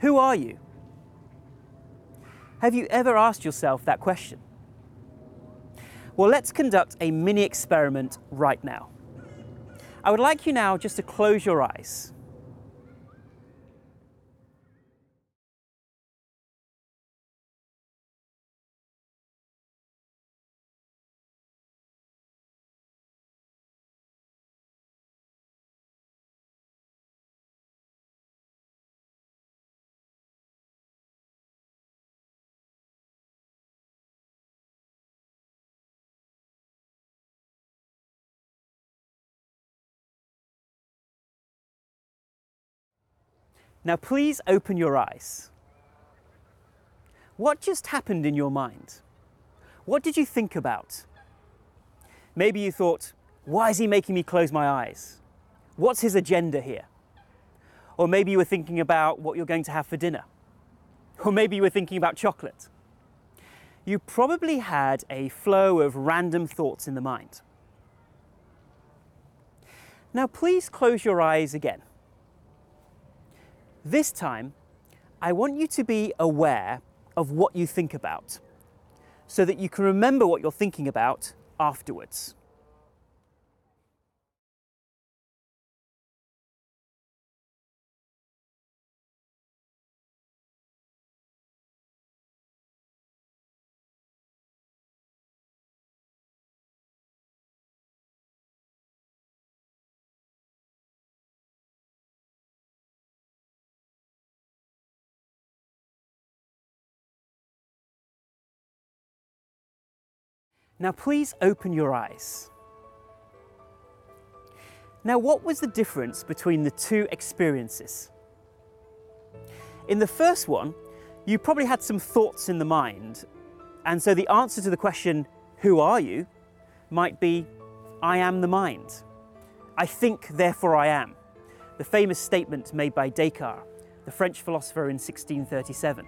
Who are you? Have you ever asked yourself that question? Well, let's conduct a mini experiment right now. I would like you now just to close your eyes. Now, please open your eyes. What just happened in your mind? What did you think about? Maybe you thought, why is he making me close my eyes? What's his agenda here? Or maybe you were thinking about what you're going to have for dinner. Or maybe you were thinking about chocolate. You probably had a flow of random thoughts in the mind. Now, please close your eyes again. This time, I want you to be aware of what you think about so that you can remember what you're thinking about afterwards. Now, please open your eyes. Now, what was the difference between the two experiences? In the first one, you probably had some thoughts in the mind, and so the answer to the question, Who are you? might be, I am the mind. I think, therefore I am. The famous statement made by Descartes, the French philosopher in 1637.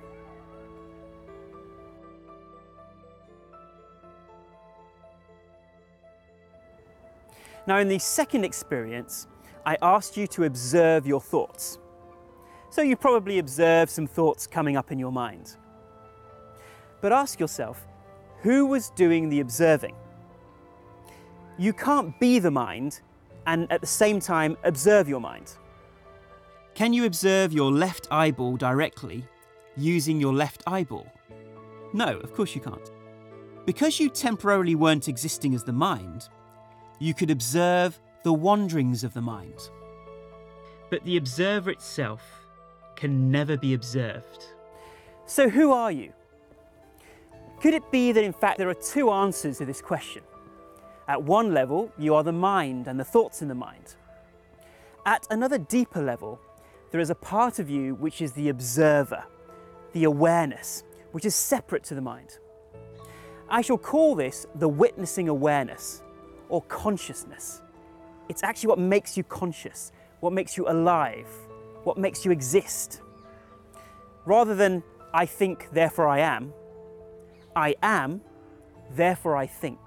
Now, in the second experience, I asked you to observe your thoughts. So you probably observed some thoughts coming up in your mind. But ask yourself, who was doing the observing? You can't be the mind and at the same time observe your mind. Can you observe your left eyeball directly using your left eyeball? No, of course you can't. Because you temporarily weren't existing as the mind, you could observe the wanderings of the mind. But the observer itself can never be observed. So, who are you? Could it be that in fact there are two answers to this question? At one level, you are the mind and the thoughts in the mind. At another deeper level, there is a part of you which is the observer, the awareness, which is separate to the mind. I shall call this the witnessing awareness or consciousness. It's actually what makes you conscious, what makes you alive, what makes you exist. Rather than I think, therefore I am, I am, therefore I think.